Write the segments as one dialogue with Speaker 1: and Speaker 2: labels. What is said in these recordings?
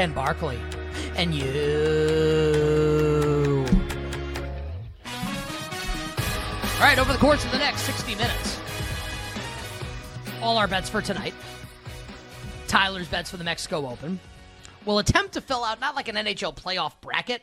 Speaker 1: Ken Barkley, and you. All right, over the course of the next 60 minutes, all our bets for tonight. Tyler's bets for the Mexico Open. We'll attempt to fill out not like an NHL playoff bracket,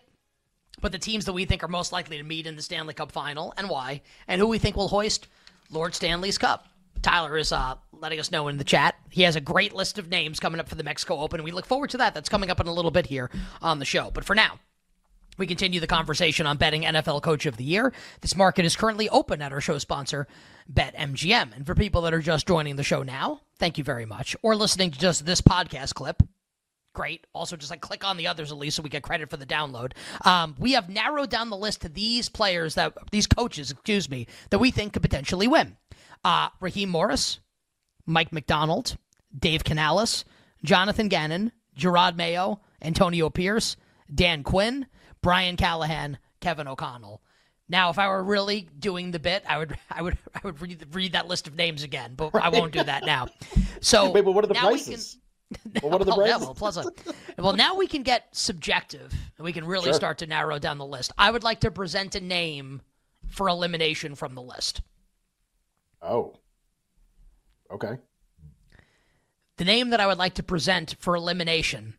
Speaker 1: but the teams that we think are most likely to meet in the Stanley Cup final and why, and who we think will hoist Lord Stanley's Cup. Tyler is uh, letting us know in the chat. He has a great list of names coming up for the Mexico Open. We look forward to that. That's coming up in a little bit here on the show. But for now, we continue the conversation on betting NFL Coach of the Year. This market is currently open at our show sponsor, BetMGM. And for people that are just joining the show now, thank you very much. Or listening to just this podcast clip, great. Also, just like click on the others at least so we get credit for the download. Um, we have narrowed down the list to these players that, these coaches, excuse me, that we think could potentially win. Uh, Raheem Morris, Mike Macdonald, Dave Canales, Jonathan Gannon, Jerod Mayo, Antonio Pierce, Dan Quinn, Brian Callahan, Kevin O'Connell. Now, if I were really doing the bit, I would, I would, I would read, read that list of names again, but I won't do that now. So,
Speaker 2: Wait, but what are the
Speaker 1: we can-
Speaker 2: Well, what are the
Speaker 1: well, yeah, well, plus, well, now we can get subjective, and we can really
Speaker 2: Sure.
Speaker 1: start to narrow down the list. I would like to present a name for elimination from the list.
Speaker 2: Oh. Okay.
Speaker 1: The name that I would like to present for elimination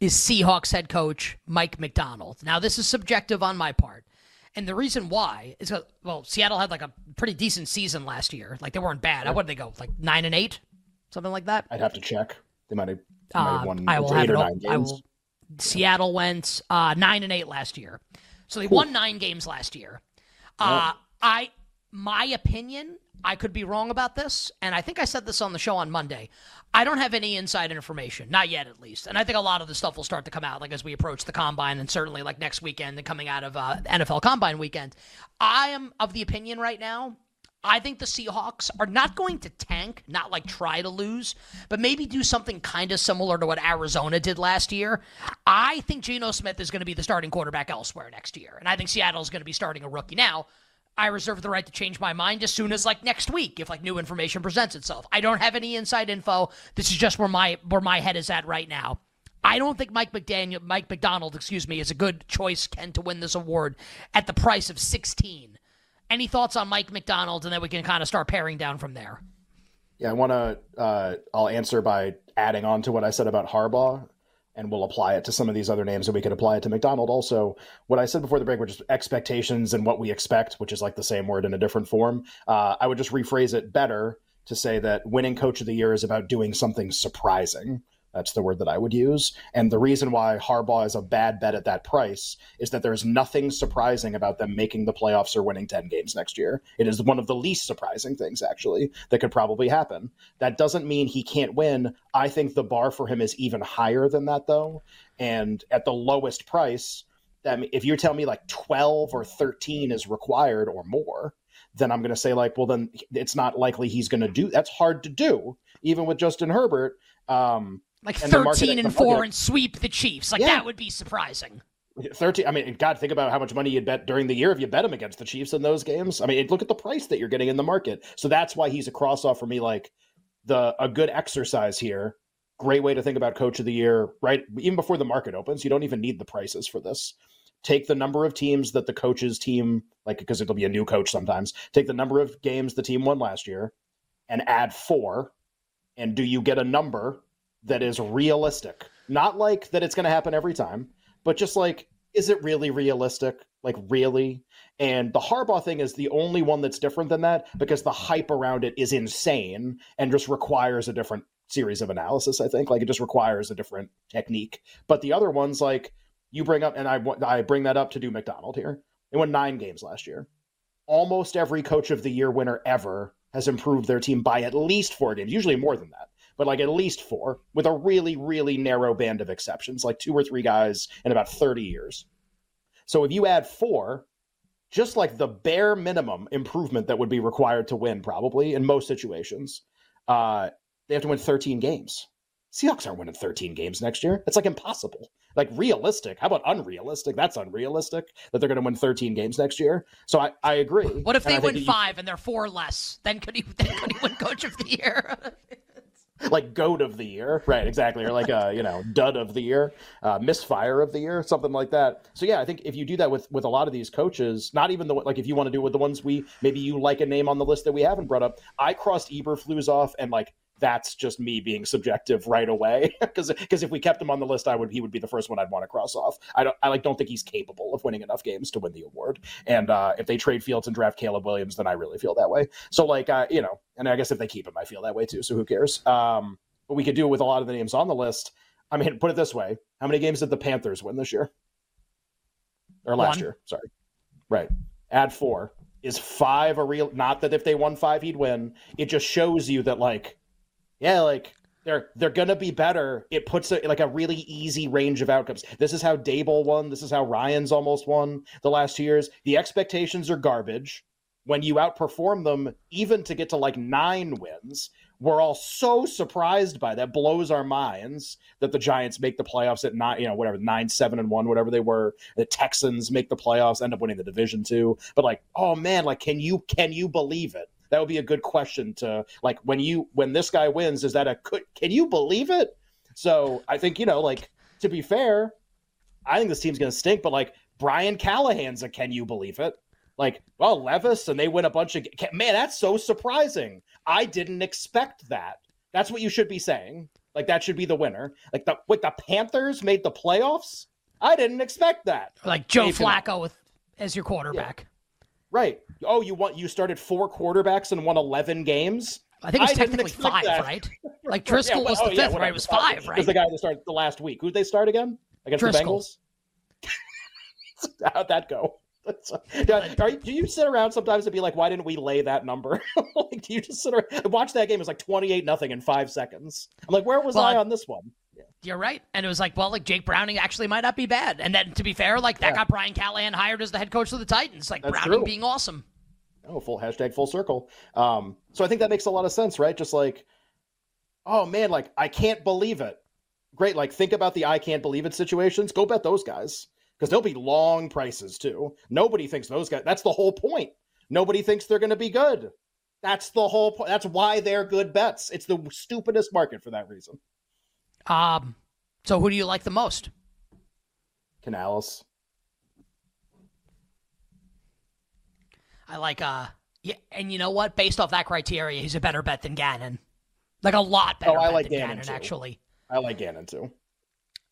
Speaker 1: is Seahawks head coach Mike Macdonald. Now, this is subjective on my part. And the reason why is, 'cause- well, Seattle had like a pretty decent season last year. Like they weren't bad. What did they go? Like nine and eight, something like that.
Speaker 2: I'd have to check. They might have, they might have
Speaker 1: Uh,
Speaker 2: won
Speaker 1: I will
Speaker 2: eight
Speaker 1: have
Speaker 2: or nine games.
Speaker 1: I will. Seattle went uh, nine and eight last year, so they won nine games last year. Uh, I, my opinion, I could be wrong about this, and I think I said this on the show on Monday. I don't have any inside information, not yet at least, and I think a lot of the stuff will start to come out like as we approach the combine, and certainly like next weekend and coming out of uh, NFL Combine weekend. I am of the opinion right now I think the Seahawks are not going to tank, not like try to lose, but maybe do something kind of similar to what Arizona did last year. I think Geno Smith is going to be the starting quarterback elsewhere next year, and I think Seattle is going to be starting a rookie. Now, I reserve the right to change my mind as soon as like next week if like new information presents itself. I don't have any inside info. This is just where my where my head is at right now. I don't think Mike McDaniel, Mike Macdonald, excuse me, is a good choice, Ken, to win this award at the price of 16. Any thoughts on Mike Macdonald, and then we can kind of start paring down from there.
Speaker 2: Yeah, I want to. Uh, I'll answer by adding on to what I said about Harbaugh, and we'll apply it to some of these other names, and we could apply it to Macdonald also. What I said before the break were just expectations and what we expect, which is like the same word in a different form. Uh, I would just rephrase it better to say that winning Coach of the Year is about doing something surprising. That's the word that I would use. And the reason why Harbaugh is a bad bet at that price is that there's nothing surprising about them making the playoffs or winning 10 games next year. It is one of the least surprising things, actually, that could probably happen. That doesn't mean he can't win. I think the bar for him is even higher than that, though. And at the lowest price, if you tell me like 12 or 13 is required or more, then I'm going to say, like, well, then it's not likely he's going to do that's hard to do, even with Justin Herbert. Um,
Speaker 1: Like
Speaker 2: And
Speaker 1: 13 and 4
Speaker 2: market-
Speaker 1: and sweep the Chiefs. Like,
Speaker 2: Yeah.
Speaker 1: that would be surprising.
Speaker 2: 13 i mean god think about how much money you'd bet during the year if you bet him against the chiefs in those games i mean look at the price that you're getting in the market so that's why he's a cross off for me like the a good exercise here great way to think about coach of the year right even before the market opens you don't even need the prices for this take the number of teams that the coach's team like because it'll be a new coach sometimes take the number of games the team won last year and add four and do you get a number that is realistic not like that it's going to happen every time but just like is it really realistic? Like, really? And the Harbaugh thing is the only one that's different than that because the hype around it is insane and just requires a different series of analysis, I think. Like, it just requires a different technique. But the other ones, like, you bring up, and I, I bring that up to do Macdonald here. They won nine games last year. Almost every coach of the year winner ever has improved their team by at least four games, usually more than that, but like at least four, with a really, really narrow band of exceptions, like two or three guys in about 30 years. So if you add four, just like the bare minimum improvement that would be required to win, probably in most situations, uh, they have to win 13 games. Seahawks aren't winning 13 games next year. It's like impossible. Like realistic. How about unrealistic? That's unrealistic that they're going to win 13 games next year. So I, I agree.
Speaker 1: What if they win
Speaker 2: you,
Speaker 1: five and they're four less? Then could he then could he win coach of the year?
Speaker 2: like goat of the year, right? Exactly, or like a you know dud of the year, uh, misfire of the year, something like that. So yeah, I think if you do that with with a lot of these coaches, not even the like if you want to do it with the ones we maybe you like a name on the list that we haven't brought up. I crossed Eberflus off and like that's just me being subjective right away. Because because if we kept him on the list I would he would be the first one I'd want to cross off. I don't I like don't think he's capable of winning enough games to win the award. And uh, if they trade Fields and draft Caleb Williams then I really feel that way. So like uh, you know and I guess if they keep him I feel that way too so who cares? Um, but we could do it with a lot of the names on the list. I mean put it this way how many games did the Panthers win this year? Or last
Speaker 1: One.
Speaker 2: year sorry. Right. Add four. Is five a real not that if they won five he'd win. It just shows you that like yeah, like they're they're gonna be better. It puts it like a really easy range of outcomes. This is how Daboll won. This is how Ryans almost won the last two years. The expectations are garbage. When you outperform them, even to get to like nine wins, we're all so surprised by that. Blows our minds that the Giants make the playoffs at nine, you know, whatever nine, seven, and one, whatever they were. The Texans make the playoffs, end up winning the division too. But like, oh man, like, can you can you believe it? That would be a good question to like when you when this guy wins is that a could can you believe it? So i think you know like to be fair i think this team's gonna stink but like brian callahan's a can you believe it? Like well levis and they win a bunch of man that's so surprising. I didn't expect that. That's what you should be saying. Like that should be the winner. Like the with the panthers made the playoffs? I didn't expect that.
Speaker 1: Like joe
Speaker 2: Maybe.
Speaker 1: Flacco with as your quarterback
Speaker 2: right oh you want you started four quarterbacks and won 11 games
Speaker 1: I think it was
Speaker 2: didn't
Speaker 1: technically five,
Speaker 2: that.
Speaker 1: right? Like Driskel
Speaker 2: Yeah,
Speaker 1: was the
Speaker 2: oh, yeah,
Speaker 1: fifth, right? It was five,
Speaker 2: Was
Speaker 1: right?
Speaker 2: the guy that started the last week? Who'd they start again against
Speaker 1: Driskel.
Speaker 2: the Bengals? How'd that go? Yeah, are do you sit around sometimes and be like, "Why didn't we lay that number?" like, do you just sit around watch that game? It was like twenty-eight nothing in five seconds. I'm like, where was
Speaker 1: Well,
Speaker 2: I
Speaker 1: I-
Speaker 2: on this one?
Speaker 1: You're right. And it was like, well, like Jake Browning actually might not be bad. And then to be fair, like that
Speaker 2: Yeah.
Speaker 1: got Brian Callahan hired as the head coach of the Titans. Like
Speaker 2: That's
Speaker 1: Browning
Speaker 2: true.
Speaker 1: being awesome.
Speaker 2: Oh, full hashtag full circle. Um, so I think that makes a lot of sense, right? Just like, oh man, like I can't believe it. Great, like think about the I can't believe it situations. Go bet those guys because they'll be long prices too. Nobody thinks those guys. That's the whole point. Nobody thinks they're going to be good. That's the whole point. That's why they're good bets. It's the stupidest market for that reason.
Speaker 1: Um, so who do you like the most?
Speaker 2: Canales.
Speaker 1: I like uh yeah, and you know what? Based off that criteria, he's a better bet than Gannon. Like a lot better
Speaker 2: Oh, I like
Speaker 1: than
Speaker 2: Gannon,
Speaker 1: Gannon,
Speaker 2: too.
Speaker 1: actually.
Speaker 2: I like Gannon too,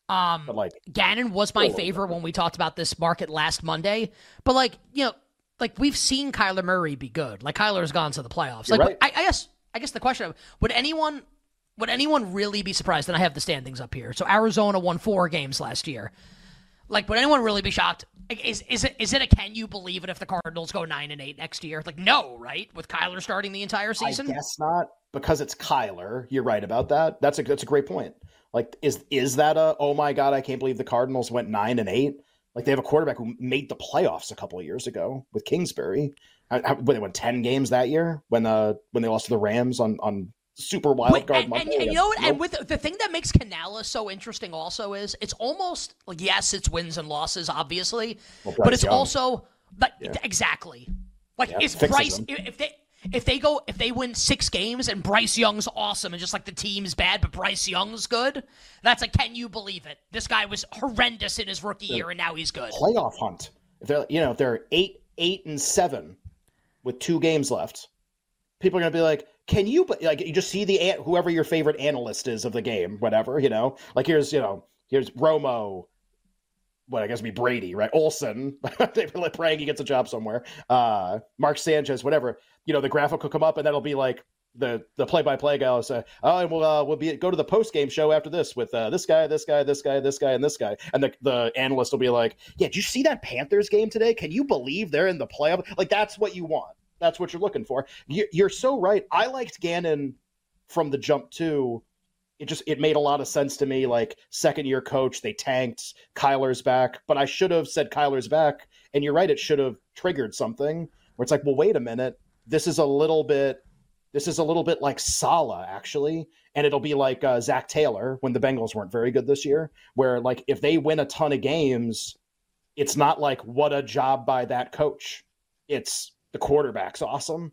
Speaker 1: Um
Speaker 2: but like
Speaker 1: Gannon was my
Speaker 2: Oh.
Speaker 1: favorite when we talked about this market last Monday. But like, you know, like we've seen Kyler Murray be good. Like Kyler's gone to the playoffs.
Speaker 2: You're
Speaker 1: like
Speaker 2: right.
Speaker 1: I, I guess I guess the question of would anyone would anyone really be surprised? And I have the standings up here. So Arizona won four games last year. Like, would anyone really be shocked? Is is it is it a can you believe it if the Cardinals go nine and eight next year? Like, no, right? With Kyler starting the entire season.
Speaker 2: I guess not because it's Kyler. You're right about that. That's a that's a great point. Like, is is that a oh my god? I can't believe the Cardinals went nine and eight. Like they have a quarterback who made the playoffs a couple of years ago with Kingsbury. When they won ten games that year when uh when they lost to the Rams on on super wild
Speaker 1: Wait,
Speaker 2: card
Speaker 1: and, and, and you know what? And with the thing that makes Canales so interesting also is it's almost like yes, it's wins and losses, obviously,
Speaker 2: Well,
Speaker 1: but it's
Speaker 2: Young.
Speaker 1: also like
Speaker 2: Yeah.
Speaker 1: exactly like
Speaker 2: Yeah, fixes
Speaker 1: Bryce
Speaker 2: them.
Speaker 1: if they if they go if they win six games and Bryce Young's awesome and just like the team's bad but Bryce Young's good, that's like can you believe it? This guy was horrendous in his rookie year and now he's good.
Speaker 2: playoff hunt. If they're you know if they're eight eight and seven with two games left, people are gonna be like, can you but like you just see the whoever your favorite analyst is of the game, whatever you know. Like here's you know here's Romo, what I guess would be Brady, right? Olsen, praying he gets a job somewhere. Uh, Mark Sanchez, whatever. You know, the graphic will come up and that'll be like the the play by play guy will say, "Oh, and we'll uh, we'll be go to the post game show after this with uh, this guy, this guy, this guy, this guy, and this guy." And the the analyst will be like, "Yeah, did you see that Panthers game today? Can you believe they're in the playoff? Like that's what you want. That's what you're looking for. You're, so right. I liked Gannon from the jump too. It just it made a lot of sense to me. Like second year coach, they tanked. Kyler's back, but I should have said Kyler's back. And you're right, it should have triggered something where it's like, well, wait a minute. This is a little bit this is a little bit like Saleh actually, and it'll be like uh, Zac Taylor when the Bengals weren't very good this year, where like if they win a ton of games, it's not like what a job by that coach. It's the quarterback's awesome.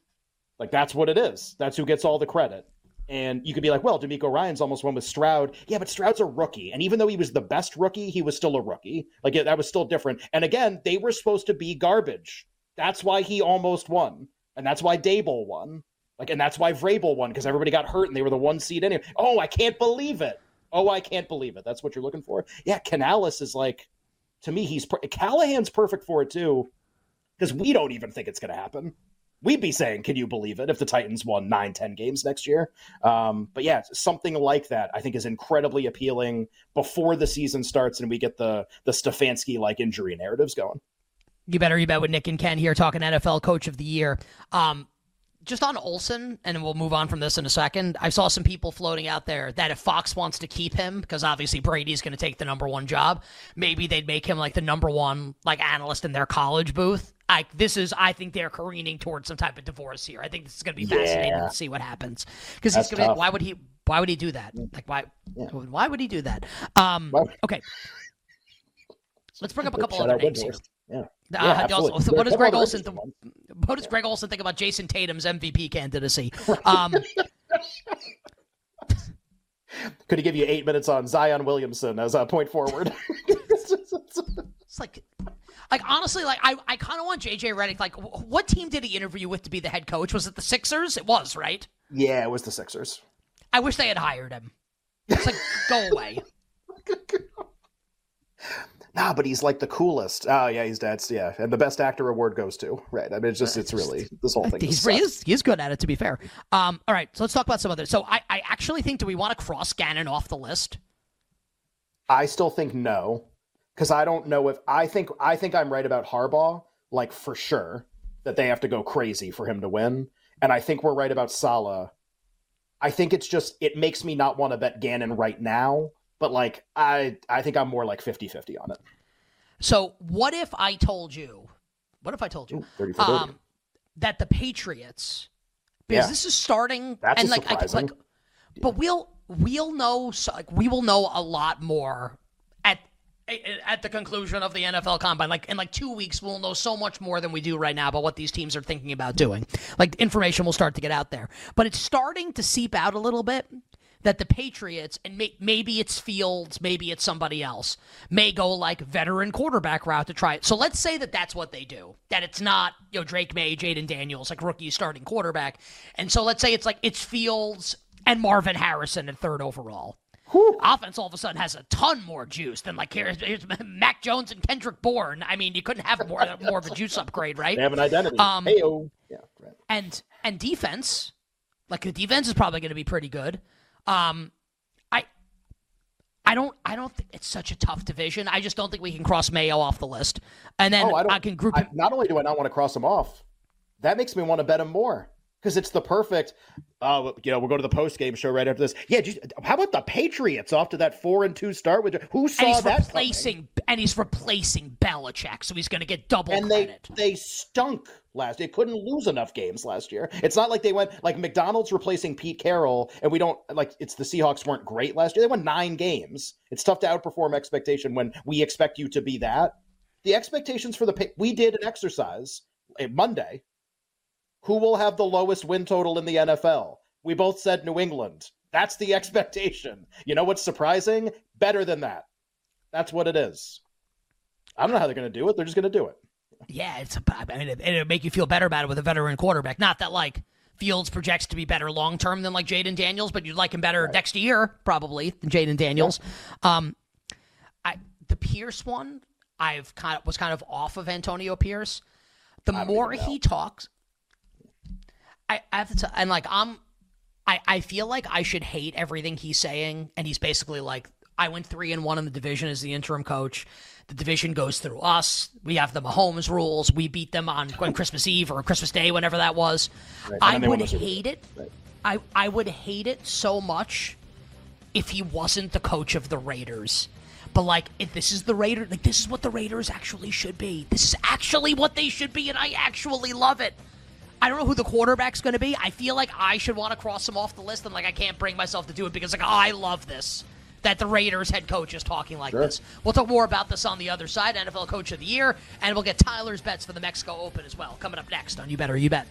Speaker 2: Like that's what it is. That's who gets all the credit. And you could be like, well, DeMeco Ryans almost won with Stroud. Yeah, but Stroud's a rookie. And even though he was the best rookie, he was still a rookie. Like that was still different. And again, they were supposed to be garbage. That's why he almost won. And that's why Daboll won. Like, and that's why Vrabel won because everybody got hurt and they were the one seed anyway. Oh, I can't believe it. Oh, I can't believe it. That's what you're looking for. Yeah, Canales is like, to me, he's per- Callahan's perfect for it too, because we don't even think it's going to happen. We'd be saying, can you believe it if the Titans won nine, ten games next year? Um, but yeah, something like that I think is incredibly appealing before the season starts and we get the the Stefanski like injury narratives going.
Speaker 1: You better you bet with Nick and Ken here talking NFL Coach of the Year. Um, just on Olsen, and we'll move on from this in a second. I saw some people floating out there that if Fox wants to keep him, because obviously Brady's going to take the number one job, maybe they'd make him like the number one like analyst in their college booth. Like this is, I think they're careening towards some type of divorce here. I think this is going to be fascinating
Speaker 2: Yeah.
Speaker 1: to see what happens because he's going to.
Speaker 2: tough.
Speaker 1: Why would he? Why would he do that? Like why?
Speaker 2: Yeah.
Speaker 1: Why would he do that? Um. Okay. Let's bring up a couple other names here.
Speaker 2: Yeah.
Speaker 1: Uh,
Speaker 2: Yeah,
Speaker 1: also, what does Greg
Speaker 2: Olsen?
Speaker 1: What does Greg Olsen think about Jayson Tatum's MVP candidacy? Um,
Speaker 2: Could he give you eight minutes on Zion Williamson as a point forward?
Speaker 1: it's like, like honestly, like I, I kind of want JJ Redick. Like, what team did he interview with to be the head coach? Was it the Sixers? It was, right?
Speaker 2: yeah, it was the Sixers.
Speaker 1: I wish they had hired him. It's like, go away.
Speaker 2: Nah, but he's like the coolest. Oh yeah, he's that's yeah, and the best actor award goes to right. I mean, it's just it's really this whole thing.
Speaker 1: He's,
Speaker 2: just
Speaker 1: he, is, he is good at it, to be fair. Um, all right, so let's talk about some other. So I, I actually think, do we want to cross Gannon off the list?
Speaker 2: I still think no, because I don't know if I think I think I'm right about Harbaugh, like for sure that they have to go crazy for him to win, and I think we're right about Saleh. I think it's just it makes me not want to bet Gannon right now, but like I I think I'm more like 50-50 on it.
Speaker 1: So what if I told you? What if I told you?
Speaker 2: 30 30.
Speaker 1: um, that the Patriots, because
Speaker 2: Yeah.
Speaker 1: this is starting,
Speaker 2: That's
Speaker 1: and
Speaker 2: a
Speaker 1: like, I, like, but we'll we'll know so, like we will know a lot more at at the conclusion of the NFL Combine. Like in like two weeks, we'll know so much more than we do right now about what these teams are thinking about doing. Like information will start to get out there, but it's starting to seep out a little bit. That the Patriots and may, maybe it's Fields, maybe it's somebody else, may go like veteran quarterback route to try it. So let's say that that's what they do. That it's not you know Drake Maye, Jayden Daniels, like rookie starting quarterback. And so let's say it's like it's Fields and Marvin Harrison at third overall. Offense all of a sudden has a ton more juice than like here's, here's Mac Jones and Kendrick Bourne. I mean, you couldn't have more more of a juice upgrade, right?
Speaker 2: They have an identity.
Speaker 1: Um,
Speaker 2: Heyo. Yeah, right.
Speaker 1: and and defense, like the defense is probably going to be pretty good. Um, I I don't I don't think it's such a tough division. I just don't think we can cross Mayo off the list, and then
Speaker 2: Oh, I
Speaker 1: I, can group
Speaker 2: I, not only do I not want to cross him off, that makes me want to bet him more because it's the perfect. Uh, you know, we'll go to the post game show right after this. Yeah, just, how about the Patriots off to that four and two start? With who saw
Speaker 1: And he's
Speaker 2: that? coming?
Speaker 1: replacing and he's replacing Belichick, so he's going to get double
Speaker 2: and they
Speaker 1: credit.
Speaker 2: they stunk last. They couldn't lose enough games last year. It's not like they went like Macdonald's replacing Pete Carroll, and we don't like. It's the Seahawks weren't great last year. They won nine games. It's tough to outperform expectation when we expect you to be that. The expectations for the we did an exercise eh, Monday. Who will have the lowest win total in the NFL? We both said New England. That's the expectation. You know what's surprising? Better than that. That's what it is. I don't know how they're going to do it. They're just going to do it.
Speaker 1: Yeah, it's. A, I mean, it, it'll make you feel better about it with a veteran quarterback. Not that like Fields projects to be better long term than like Jayden Daniels, but you'd like him better next year probably than Jayden Daniels. Um, I the Pierce one. I've kind of was kind of off of Antonio Pierce. The more he talks, I, I have to tell, and like I'm, I I feel like I should hate everything he's saying, and he's basically like, I went three and one in the division as the interim coach. The division goes through us. We have the Mahomes rules. We beat them on, on Christmas Eve or Christmas Day, whenever that was.
Speaker 2: Right.
Speaker 1: I
Speaker 2: And then they
Speaker 1: would
Speaker 2: won the Super Bowl.
Speaker 1: hate it.
Speaker 2: Right.
Speaker 1: I, I would hate it so much if he wasn't the coach of the Raiders. But like, if this is the Raiders, like this is what the Raiders actually should be. This is actually what they should be, and I actually love it. I don't know who the quarterback's going to be. I feel like I should want to cross him off the list, and like I can't bring myself to do it because like oh, I love this that the Raiders head coach is talking like
Speaker 2: Sure.
Speaker 1: this. We'll talk more about this on the other side, NFL Coach of the Year, and we'll get Tyler's bets for the Mexico Open as well coming up next on You Better You Bet.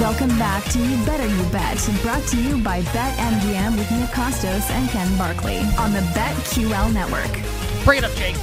Speaker 3: Welcome back to You Better You Bet, brought to you by BetMGM with Nick Kostos and Ken Barkley on the BetQL network.
Speaker 1: Bring it up, Jake.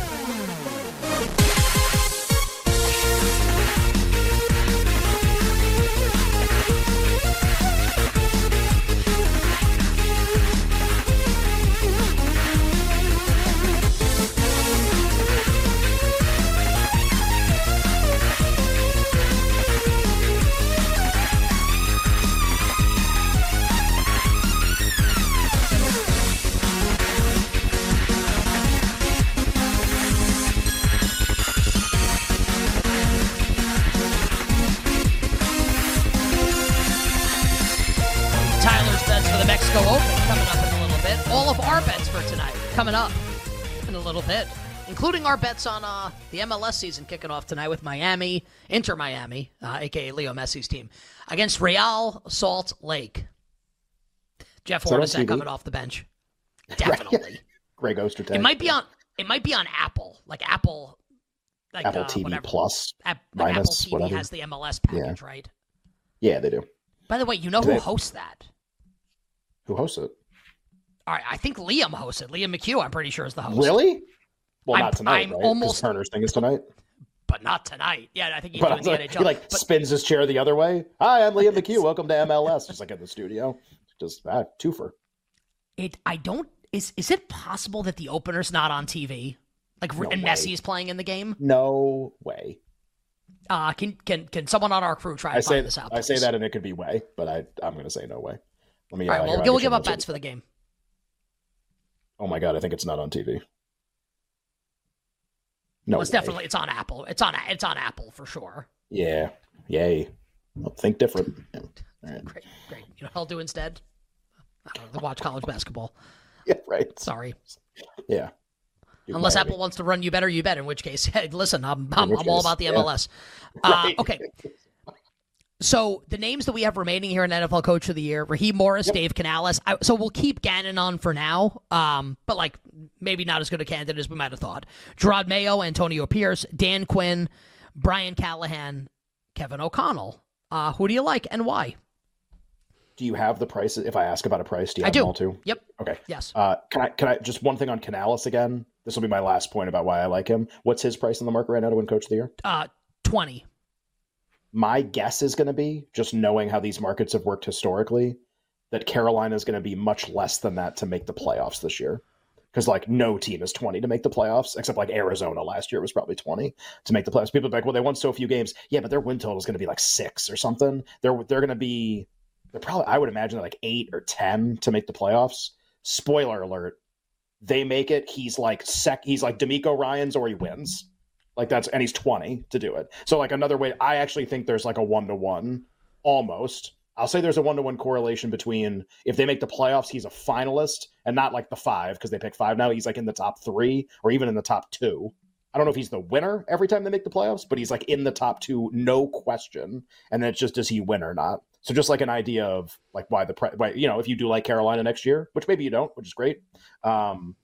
Speaker 1: The Mexico Open coming up in a little bit. All of our bets for tonight coming up in a little bit, including our bets on uh, the MLS season kicking off tonight with Miami, Inter Miami, uh, aka Leo Messi's team, against Real Salt Lake. Jeff Hornacek coming off the bench. Definitely.
Speaker 2: Greg Ostertag.
Speaker 1: It might be on. It might be on Apple, like Apple, like
Speaker 2: Apple
Speaker 1: uh,
Speaker 2: TV
Speaker 1: whatever.
Speaker 2: Plus.
Speaker 1: App, like Apple
Speaker 2: minus
Speaker 1: TV
Speaker 2: whatever.
Speaker 1: has the MLS package, right?
Speaker 2: Yeah, they do.
Speaker 1: By the way, you know
Speaker 2: Do
Speaker 1: who
Speaker 2: they-
Speaker 1: hosts that?
Speaker 2: Who hosts it?
Speaker 1: All right, I think Liam hosts it. Liam McHugh, I'm pretty sure, is the host.
Speaker 2: Really? Well,
Speaker 1: I'm-
Speaker 2: not tonight,
Speaker 1: I'm
Speaker 2: right?
Speaker 1: almost-
Speaker 2: Turner's thing is tonight.
Speaker 1: But not tonight. Yeah, I think he's doing the
Speaker 2: like,
Speaker 1: NHL.
Speaker 2: he like
Speaker 1: but
Speaker 2: spins his chair the other way. Hi, I'm Liam McHugh. Welcome to MLS. Just like in the studio. Just ah, twofer.
Speaker 1: it, I don't. Is is it possible that the opener's not on TV? Like,
Speaker 2: No
Speaker 1: and
Speaker 2: way.
Speaker 1: Messi is playing in the game.
Speaker 2: No way.
Speaker 1: Uh, can can can someone on our crew try
Speaker 2: I
Speaker 1: and
Speaker 2: say
Speaker 1: find this out?
Speaker 2: I say that and it could be way, but I I'm gonna say no way. Let me.
Speaker 1: All
Speaker 2: uh,
Speaker 1: right,
Speaker 2: here,
Speaker 1: well,
Speaker 2: I'll
Speaker 1: we'll give up bets for the game.
Speaker 2: Oh my god, I think it's not on TV. No,
Speaker 1: well, it's
Speaker 2: way.
Speaker 1: definitely it's on Apple. It's on it's on Apple for sure.
Speaker 2: Yeah. Yay. Well, think different. Yeah. Right.
Speaker 1: Great, great. You know what I'll do instead? I don't know, watch college basketball.
Speaker 2: Yeah. Right.
Speaker 1: Sorry,
Speaker 2: Yeah. You
Speaker 1: unless. Apple wants to run you better, you bet. In which case, hey, listen, I'm I'm, I'm all about the
Speaker 2: yeah.
Speaker 1: MLS. Uh,
Speaker 2: Right.
Speaker 1: okay. So the names that we have remaining here in NFL Coach of the Year: Raheem Morris, Dave Canales. I, so we'll keep Gannon on for now, um, but like maybe not as good a candidate as we might have thought. Jerod Mayo, Antonio Pierce, Dan Quinn, Brian Callahan, Kevin O'Connell. Uh, who do you like and why?
Speaker 2: Do you have the prices? If I ask about a price, do you
Speaker 1: I
Speaker 2: have
Speaker 1: do.
Speaker 2: them all too?
Speaker 1: Yep.
Speaker 2: Okay.
Speaker 1: Yes.
Speaker 2: Uh, can I can I just one thing on Canales again? This will be my last point about why I like him. What's his price in the market right now to win Coach of the Year?
Speaker 1: Uh, twenty.
Speaker 2: My guess is going to be just knowing how these markets have worked historically, that Carolina is going to be much less than that to make the playoffs this year. Because like no team is twenty to make the playoffs, except like Arizona last year was probably twenty to make the playoffs. People are like, well, they won so few games, yeah, but their win total is going to be like six or something. They're they're going to be they're probably I would imagine like eight or ten to make the playoffs. Spoiler alert: they make it. He's like sec. He's like DeMeco Ryans, or he wins. Like that's and he's 20 to do it. So like another way I actually think there's like a 1 to 1 almost. I'll say there's a 1 to 1 correlation between if they make the playoffs he's a finalist and not like the 5 because they pick 5 now he's like in the top 3 or even in the top 2. I don't know if he's the winner every time they make the playoffs, but he's like in the top 2 no question. And then it's just does he win or not. So just like an idea of like why the pre- why, you know if you do like Carolina next year, which maybe you don't, which is great. Um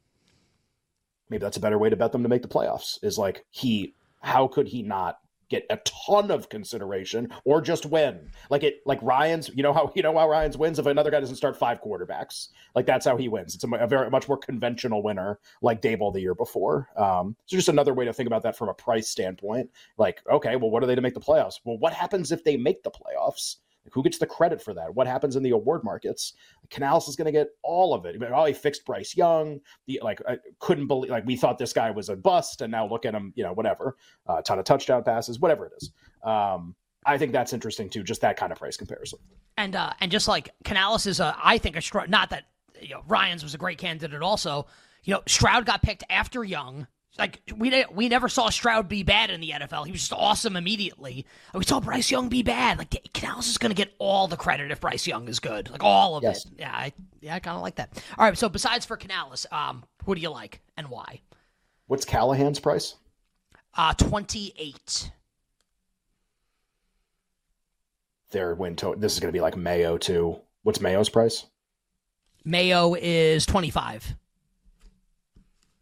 Speaker 2: maybe that's a better way to bet them to make the playoffs is like he how could he not get a ton of consideration or just win? Like it like ryans you know how you know how ryans wins if another guy doesn't start five quarterbacks? Like that's how he wins. It's a, a very much more conventional winner like Daboll the year before. Um so just another way to think about that from a price standpoint. Like okay well what are they to make the playoffs? Well what happens if they make the playoffs who gets the credit for that? What happens in the award markets? Canales is going to get all of it. Oh, he fixed Bryce Young. The, like I couldn't believe like we thought this guy was a bust, and now look at him. You know, whatever. A uh, ton of touchdown passes, whatever it is. Um, I think that's interesting too. Just that kind of price comparison.
Speaker 1: And uh, and just like Canales is a, I think a strong. Not that you know Ryans was a great candidate. Also, you know Stroud got picked after Young. Like we we never saw Stroud be bad in the NFL. He was just awesome immediately. We saw Bryce Young be bad. Like Canales is going to get all the credit if Bryce Young is good. Like all of yes. it. Yeah, I, yeah, I kind of like that. All right. So besides for Canales, um, who do you like and why?
Speaker 2: What's Callahan's price?
Speaker 1: Uh, twenty eight.
Speaker 2: Their win total. This is going to be like Mayo too. What's Mayo's price?
Speaker 1: Mayo is twenty five.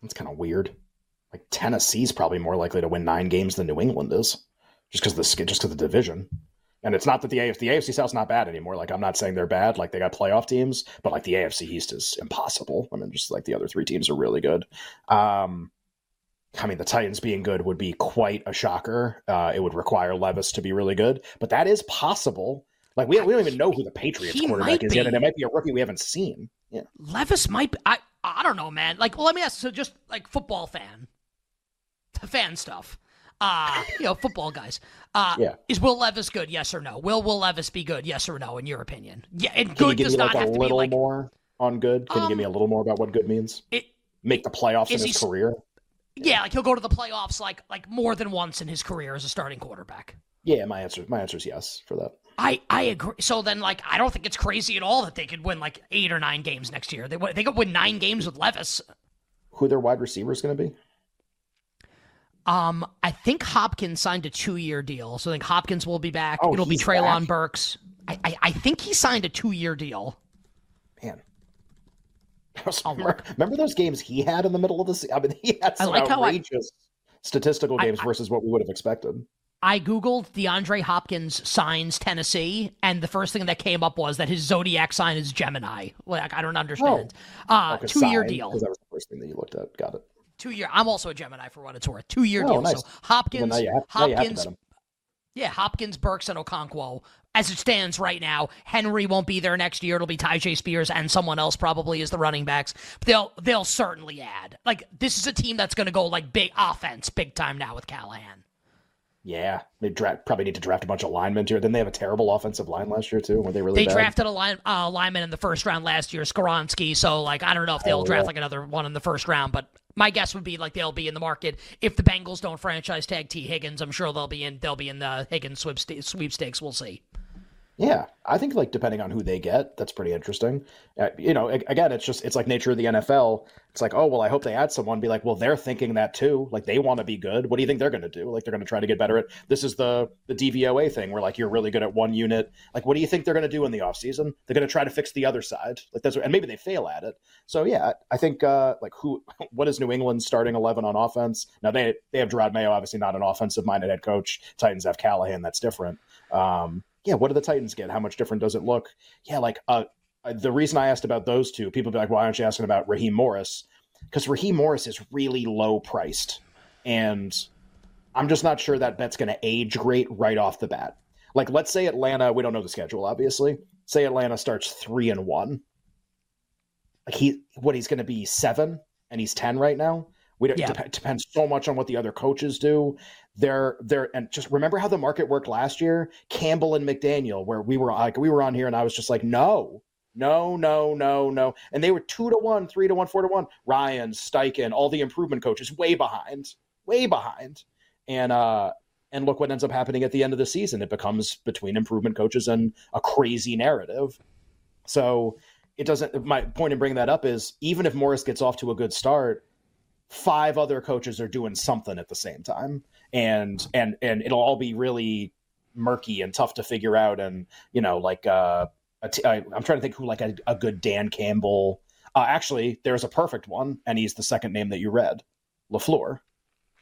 Speaker 2: That's kind of weird like Tennessee's probably more likely to win nine games than New England is, just because the just because the division. And it's not that the AFC the AFC South's not bad anymore. Like I'm not saying they're bad. Like they got playoff teams, but like the AFC East is impossible. I mean, just like the other three teams are really good. Um, I mean, the Titans being good would be quite a shocker. Uh, it would require Levis to be really good, but that is possible. Like we, we don't even know who the Patriots he quarterback is yet, and it might be a rookie we haven't seen. Yeah,
Speaker 1: Levis might. Be, I I don't know, man. Like, well, let me ask. So, just like football fan, fan stuff. Uh, you know, football guys. Uh, yeah. Is Will Levis good? Yes or no? Will Will Levis be good? Yes or no? In your opinion? Yeah, and
Speaker 2: Can
Speaker 1: good does not
Speaker 2: like
Speaker 1: have
Speaker 2: to
Speaker 1: be like a little
Speaker 2: more on good. Can um, you give me a um, little more about what good means?
Speaker 1: It,
Speaker 2: Make the playoffs in his career.
Speaker 1: Yeah, like he'll go to the playoffs like like more than once in his career as a starting quarterback.
Speaker 2: Yeah, my answer my answer is yes for that.
Speaker 1: I, I agree. So then, like, I don't think it's crazy at all that they could win like eight or nine games next year. They they could win nine games with Levis.
Speaker 2: Who their wide receiver is going to be?
Speaker 1: Um, I think Hopkins signed a two-year deal, so I think Hopkins will be back. Oh, It'll be Treylon back. Burks. I, I, I think he signed a two-year deal.
Speaker 2: Man, remember, remember, those games he had in the middle of the season? I mean, he had some like outrageous I, statistical games I, versus what we would have expected.
Speaker 1: I googled DeAndre Hopkins signs Tennessee, and the first thing that came up was that his zodiac sign is Gemini. Like I don't understand. Oh. Uh, two-year deal.
Speaker 2: That was the first thing that you looked at. Got it.
Speaker 1: Two year. I'm also a Gemini for what it's worth. Two year oh, deal. Nice. So Hopkins, well, Hopkins, yeah, Hopkins, Burks, and Okonkwo. As it stands right now, Henry won't be there next year. It'll be Tyjae Spears and someone else probably as the running backs. But they'll they'll certainly add. Like this is a team that's going to go like big offense, big time now with Callahan.
Speaker 2: Yeah, they draft, probably need to draft a bunch of linemen here. Then they have a terrible offensive line last year too. Were they really?
Speaker 1: They
Speaker 2: bad?
Speaker 1: drafted a line uh, lineman in the first round last year, Skoronski. So like, I don't know if they'll oh, draft yeah. like another one in the first round, but my guess would be like they'll be in the market if the Bengals don't franchise tag Tee Higgins. I'm sure they'll be in. They'll be in the Higgins sweepstakes. We'll see.
Speaker 2: Yeah, I think like depending on who they get, that's pretty interesting. Uh, you know, again, it's just it's like nature of the NFL. It's like, oh well, I hope they add someone. Be like, well, they're thinking that too. Like they want to be good. What do you think they're going to do? Like they're going to try to get better at. This is the the DVOA thing where like you're really good at one unit. Like what do you think they're going to do in the offseason? They're going to try to fix the other side. Like that's and maybe they fail at it. So yeah, I think uh like who what is New England starting eleven on offense? Now they they have Jerod Mayo, obviously not an offensive minded head coach. Titans have Callahan. That's different. Um, yeah, what do the Titans get? How much different does it look? Yeah, like uh, uh, the reason I asked about those two, people be like, why aren't you asking about Raheem Morris? Because Raheem Morris is really low priced. And I'm just not sure that bet's going to age great right off the bat. Like, let's say Atlanta, we don't know the schedule, obviously. Say Atlanta starts three and one. Like, he, what, he's going to be seven and he's 10 right now? We don't, yeah. it depends so much on what the other coaches do. They're they're and just remember how the market worked last year. Campbell and McDaniel, where we were like we were on here, and I was just like, no, no, no, no, no, and they were two to one, three to one, four to one. Ryan, Steichen, all the improvement coaches, way behind, way behind, and uh, and look what ends up happening at the end of the season. It becomes between improvement coaches and a crazy narrative. So it doesn't. My point in bringing that up is even if Morris gets off to a good start five other coaches are doing something at the same time. And and and it'll all be really murky and tough to figure out. And you know like uh i am trying to think who like a, a good dan campbell. Uh, actually there's a perfect one and he's the second name that you read lafleur.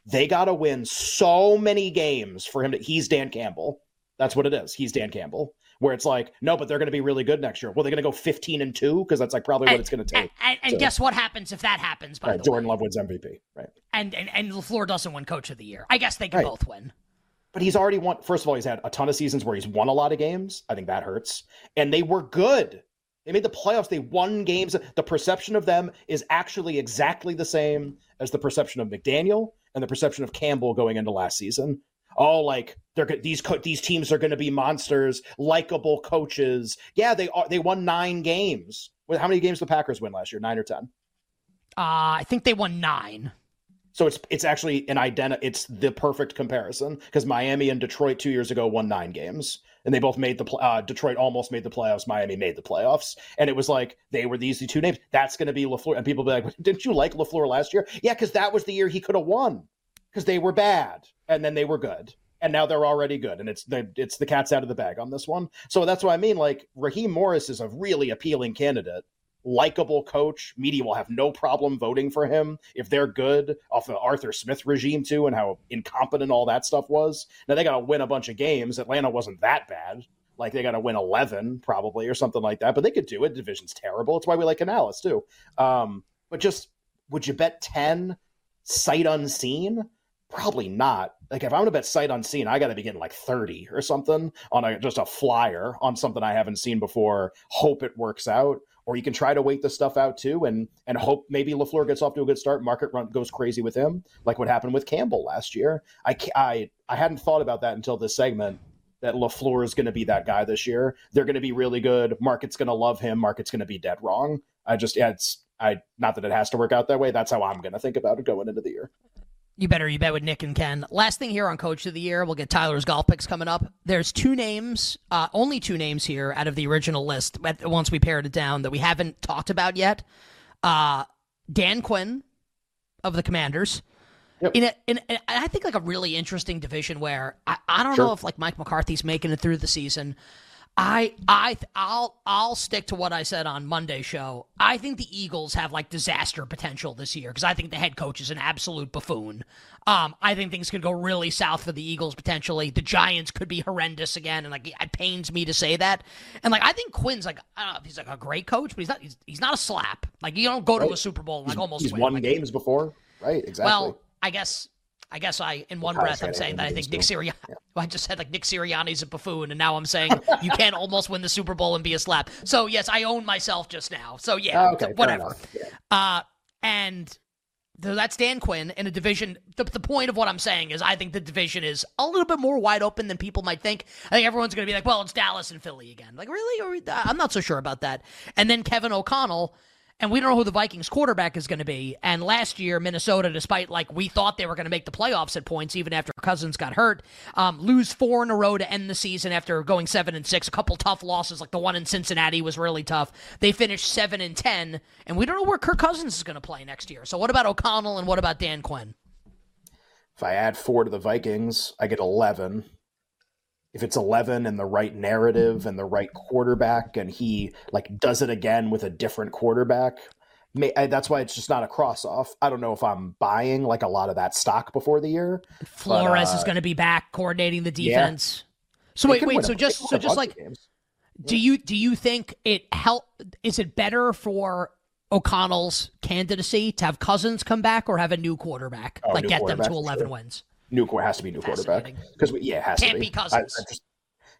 Speaker 2: They got to win so many games for him to he's dan campbell. That's what it is. He's dan campbell where it's like, no, but they're going to be really good next year. Well, they're going to go 15 and two because that's like probably what it's going to take.
Speaker 1: And, and so, guess what happens if that happens? By
Speaker 2: Jordan
Speaker 1: way.
Speaker 2: Love wins MVP, right?
Speaker 1: And and and Lafleur doesn't win Coach of the Year. I guess they can right. both win.
Speaker 2: but he's already won. First of all, he's had a ton of seasons where he's won a lot of games. I think that hurts. And they were good. They made the playoffs. They won games. The perception of them is actually exactly the same as the perception of McDaniel and the perception of Campbell going into last season. Oh, like they're these co- these teams are going to be monsters, likable coaches. Yeah, they are. They won nine games. How many games the Packers win last year? Nine or ten?
Speaker 1: Uh, I think they won nine.
Speaker 2: So it's it's actually an identi- It's the perfect comparison because Miami and Detroit two years ago won nine games, and they both made the uh, Detroit almost made the playoffs. Miami made the playoffs, and it was like they were these two names. That's going to be Lafleur, and people be like, "Didn't you like Lafleur last year?" Yeah, because that was the year he could have won because they were bad, and then they were good, and now they're already good, and it's the it's the cat's out of the bag on this one. So that's what I mean. Like Raheem Morris is a really appealing candidate likable coach. Media will have no problem voting for him if they're good off the Arthur Smith regime too, and how incompetent all that stuff was. Now they got to win a bunch of games. Atlanta wasn't that bad. Like they got to win eleven probably or something like that, but they could do it. Division's terrible. It's why we like Canales too. Um, but just would you bet ten sight unseen? Probably not. Like if I'm gonna bet sight unseen, I got to be getting like 30 or something on a just a flyer on something I haven't seen before. Hope it works out or you can try to wait the stuff out too and and hope maybe Lafleur gets off to a good start. Market run goes crazy with him, like what happened with Campbell last year. I I I hadn't thought about that until this segment. That Lafleur is going to be that guy this year. They're going to be really good. Market's going to love him. Market's going to be dead wrong. I just yeah, it's I not that it has to work out that way. That's how I'm going to think about it going into the year.
Speaker 1: You better you bet with Nick and Ken. Last thing here on Coach of the Year, we'll get Tyler's golf picks coming up. There's two names, uh, only two names here out of the original list. Once we pared it down, that we haven't talked about yet. Uh, Dan Quinn of the Commanders. Yep. In, a, in a, I think like a really interesting division where I, I don't sure. know if like Mike McCarthy's making it through the season. I I I'll I'll stick to what I said on Monday show. I think the Eagles have like disaster potential this year because I think the head coach is an absolute buffoon. Um, I think things could go really south for the Eagles potentially. The Giants could be horrendous again, and like it pains me to say that. And like I think Quinn's like I don't know if he's like a great coach, but he's not. He's, he's not a slap. Like you don't go to a Super Bowl and like almost.
Speaker 2: He's
Speaker 1: win.
Speaker 2: won
Speaker 1: like,
Speaker 2: games before, right? Exactly.
Speaker 1: Well, I guess I guess I, in one breath, I'm saying that I think Nick Sirianni. Yeah. I just said like Nick Sirianni's a buffoon, and now I'm saying you can't almost win the Super Bowl and be a slap. So yes, I own myself just now. So yeah, oh, okay, whatever. Yeah. Uh, and that's Dan Quinn in a division. The, the point of what I'm saying is, I think the division is a little bit more wide open than people might think. I think everyone's going to be like, well, it's Dallas and Philly again. Like, really? I'm not so sure about that. And then Kevin O'Connell and we don't know who the Vikings quarterback is going to be. And last year, Minnesota, despite like we thought they were going to make the playoffs at points, even after Cousins got hurt, um, lose four in a row to end the season after going seven and six. A couple tough losses, like the one in Cincinnati was really tough. They finished seven and ten, and we don't know where Kirk Cousins is going to play next year. So what about O'Connell and what about Dan Quinn?
Speaker 2: If I add four to the Vikings, I get eleven if it's 11 and the right narrative and the right quarterback and he like does it again with a different quarterback may, that's why it's just not a cross off i don't know if i'm buying like a lot of that stock before the year
Speaker 1: flores but, uh, is going to be back coordinating the defense yeah. so wait wait so just so just like do you do you think it help is it better for O'Connell's candidacy to have Cousins come back or have a new quarterback, oh, like new get them to eleven sure. wins?
Speaker 2: New has to be new quarterback because yeah, it has
Speaker 1: can't
Speaker 2: to
Speaker 1: be, be Cousins.
Speaker 2: I, I just,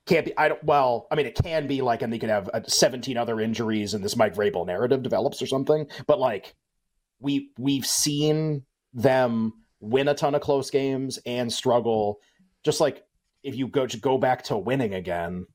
Speaker 2: can't be. I don't. Well, I mean, it can be like, and they could have uh, seventeen other injuries, and this Mike Vrabel narrative develops or something. But like, we we've seen them win a ton of close games and struggle. Just like if you go to go back to winning again,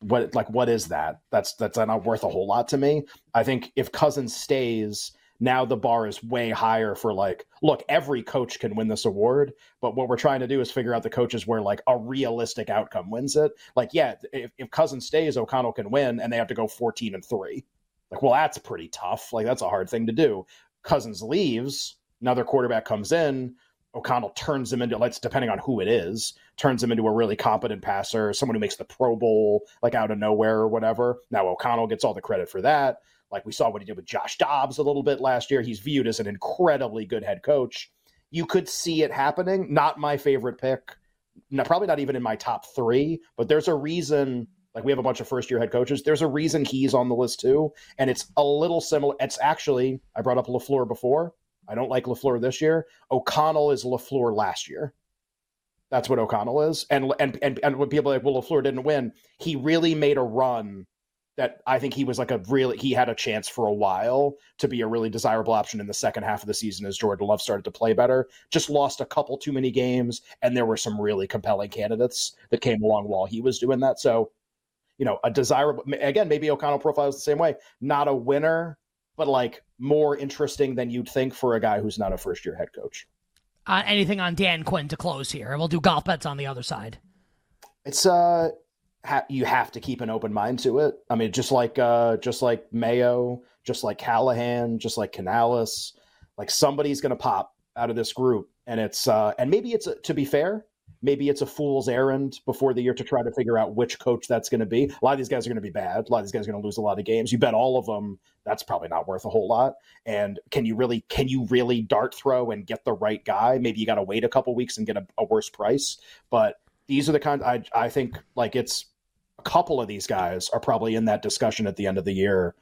Speaker 2: what like what is that? That's that's not worth a whole lot to me. I think if Cousins stays now the bar is way higher for like look every coach can win this award but what we're trying to do is figure out the coaches where like a realistic outcome wins it like yeah if, if cousin stays o'connell can win and they have to go 14 and 3 like well that's pretty tough like that's a hard thing to do cousins leaves another quarterback comes in O'Connell turns him into let's depending on who it is, turns him into a really competent passer, someone who makes the Pro Bowl like out of nowhere or whatever. Now O'Connell gets all the credit for that. Like we saw what he did with Josh Dobbs a little bit last year. He's viewed as an incredibly good head coach. You could see it happening. Not my favorite pick. No, probably not even in my top three, but there's a reason. Like we have a bunch of first year head coaches. There's a reason he's on the list too. And it's a little similar. It's actually, I brought up LaFleur before. I don't like LaFleur this year. O'Connell is LaFleur last year. That's what O'Connell is. And and and, and when people are like, well, LaFleur didn't win, he really made a run that I think he was like a really he had a chance for a while to be a really desirable option in the second half of the season as Jordan Love started to play better. Just lost a couple too many games, and there were some really compelling candidates that came along while he was doing that. So, you know, a desirable again, maybe O'Connell profile is the same way. Not a winner, but like more interesting than you'd think for a guy who's not a first year head coach.
Speaker 1: Uh, anything on Dan Quinn to close here, and we'll do golf bets on the other side.
Speaker 2: It's uh ha- you have to keep an open mind to it. I mean, just like uh, just like Mayo, just like Callahan, just like Canales, like somebody's to pop out of this group, and it's uh, and maybe it's a, to be fair, maybe it's a fool's errand before the year to try to figure out which coach that's going to be. A lot of these guys are going to be bad. A lot of these guys are going to lose a lot of games. You bet all of them. That's probably not worth a whole lot. And can you really can you really dart throw and get the right guy? Maybe you got to wait a couple weeks and get a, a worse price. But these are the kind I I think like it's couple of these guys are probably in that discussion at the end of the year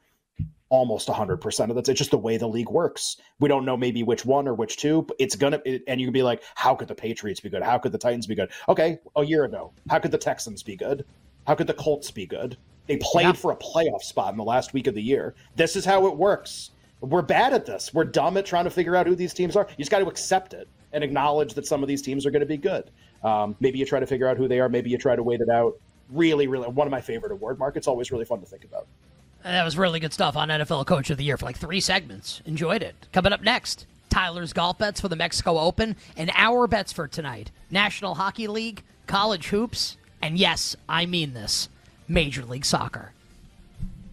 Speaker 2: almost 100% of that. It's just the way the league works. We don't know maybe which one or which two, but it's going to, and you can be like, how could the Patriots be good? How could the Titans be good? Okay, a year ago, how could the Texans be good? How could the Colts be good? They played yeah. for a playoff spot in the last week of the year. This is how it works. We're bad at this. We're dumb at trying to figure out who these teams are. You just got to accept it and acknowledge that some of these teams are going to be good. Um, maybe you try to figure out who they are. Maybe you try to wait it out really, really one of my favorite award markets. Always really fun to think about.
Speaker 1: That was really good stuff on NFL Coach of the Year for like three segments. Enjoyed it. Coming up next, Tyler's golf bets for the Mexico Open and our bets for tonight National Hockey League, college hoops, and yes, I mean this, Major League Soccer.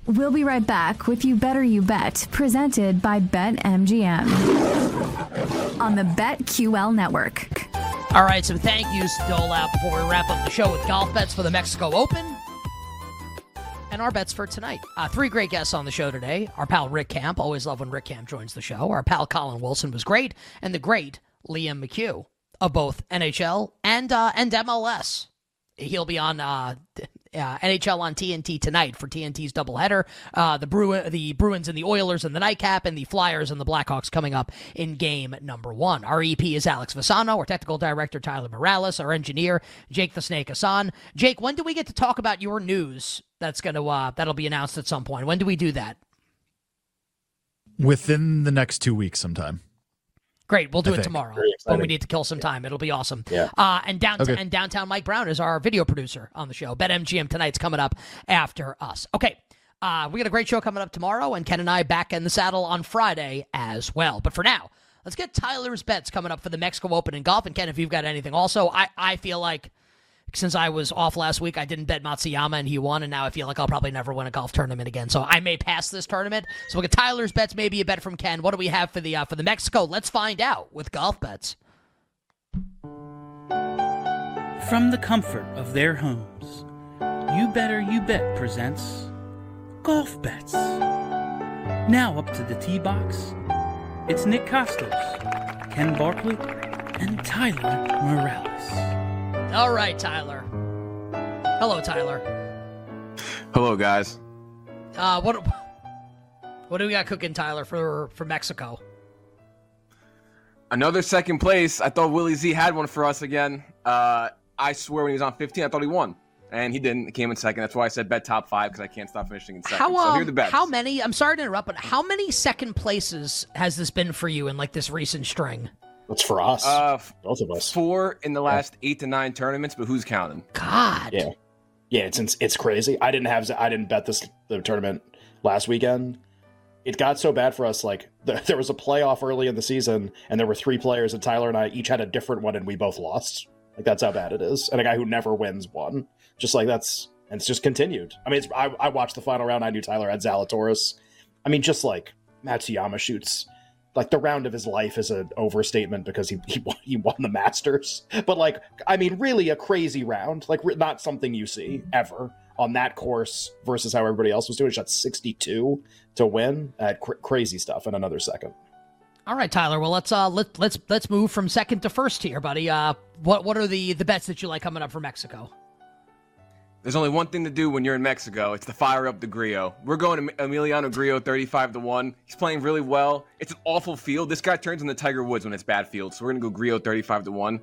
Speaker 3: We'll be right back with You Better You Bet, presented by BetMGM on the BetQL network.
Speaker 1: All right, some thank yous to dole out before we wrap up the show with golf bets for the Mexico Open and our bets for tonight. Uh, three great guests on the show today. Our pal Rick Camp, always love when Rick Camp joins the show. Our pal Colin Wilson was great, and the great Liam McHugh of both NHL and uh, and MLS. He'll be on uh, uh, NHL on TNT tonight for TNT's doubleheader. Uh, the Bru- the Bruins and the Oilers and the nightcap, and the Flyers and the Blackhawks coming up in game number one. Our EP is Alex Vasano, our technical director Tyler Morales, our engineer Jake the Snake Hassan. Jake, when do we get to talk about your news? That's gonna uh, that'll be announced at some point. When do we do that?
Speaker 4: Within the next two weeks, sometime.
Speaker 1: Great, we'll do I it think. tomorrow when we need to kill some time. It'll be awesome.
Speaker 2: Yeah.
Speaker 1: Uh, and downtown okay. and downtown Mike Brown is our video producer on the show. Bet MGM tonight's coming up after us. Okay. Uh, we got a great show coming up tomorrow, and Ken and I back in the saddle on Friday as well. But for now, let's get Tyler's bets coming up for the Mexico Open in golf. And Ken, if you've got anything, also, I, I feel like since I was off last week, I didn't bet Matsuyama and he won, and now I feel like I'll probably never win a golf tournament again. So I may pass this tournament. So we'll get Tyler's bets, maybe a bet from Ken. What do we have for the uh, for the Mexico? Let's find out with golf bets.
Speaker 5: From the comfort of their homes, You Better You Bet presents Golf Bets. Now up to the tee box, it's Nick Kostos, Ken Barkley, and Tyler Morales.
Speaker 1: All right, Tyler. Hello, Tyler.
Speaker 6: Hello, guys.
Speaker 1: Uh, what what do we got cooking, Tyler, for for Mexico?
Speaker 6: Another second place. I thought Willie Z had one for us again. Uh, I swear when he was on 15, I thought he won. And he didn't. He came in second. That's why I said bet top five because I can't stop finishing in second.
Speaker 1: How, um,
Speaker 6: so here are the bets.
Speaker 1: How many? I'm sorry to interrupt, but how many second places has this been for you in like this recent string?
Speaker 2: What's for us?
Speaker 6: Uh,
Speaker 2: Both of us.
Speaker 6: Four in the last yeah. eight to nine tournaments, but who's counting?
Speaker 1: God.
Speaker 2: Yeah, yeah. It's it's crazy. I didn't have I didn't bet this the tournament last weekend. It got so bad for us. Like the, there was a playoff early in the season, and there were three players, and Tyler and I each had a different one, and we both lost. Like that's how bad it is. And a guy who never wins won. Just like that's and it's just continued. I mean, it's, I, I watched the final round. I knew Tyler had Zalatoris. I mean, just like Matsuyama shoots like the round of his life is an overstatement because he he won, he won the Masters. But like, I mean, really a crazy round, like not something you see ever on that course versus how everybody else was doing. Shot 62 to win. at cr- crazy stuff in another second.
Speaker 1: All right, Tyler. Well, let's uh let let's let's move from second to first here, buddy. Uh, what what are the the bets that you like coming up for Mexico?
Speaker 6: There's only one thing to do when you're in Mexico. It's to fire up the Grillo. We're going to Emiliano Grillo 35 to 1. He's playing really well. It's an awful field. This guy turns into Tiger Woods when it's bad field. So we're going to go Grillo 35 to 1.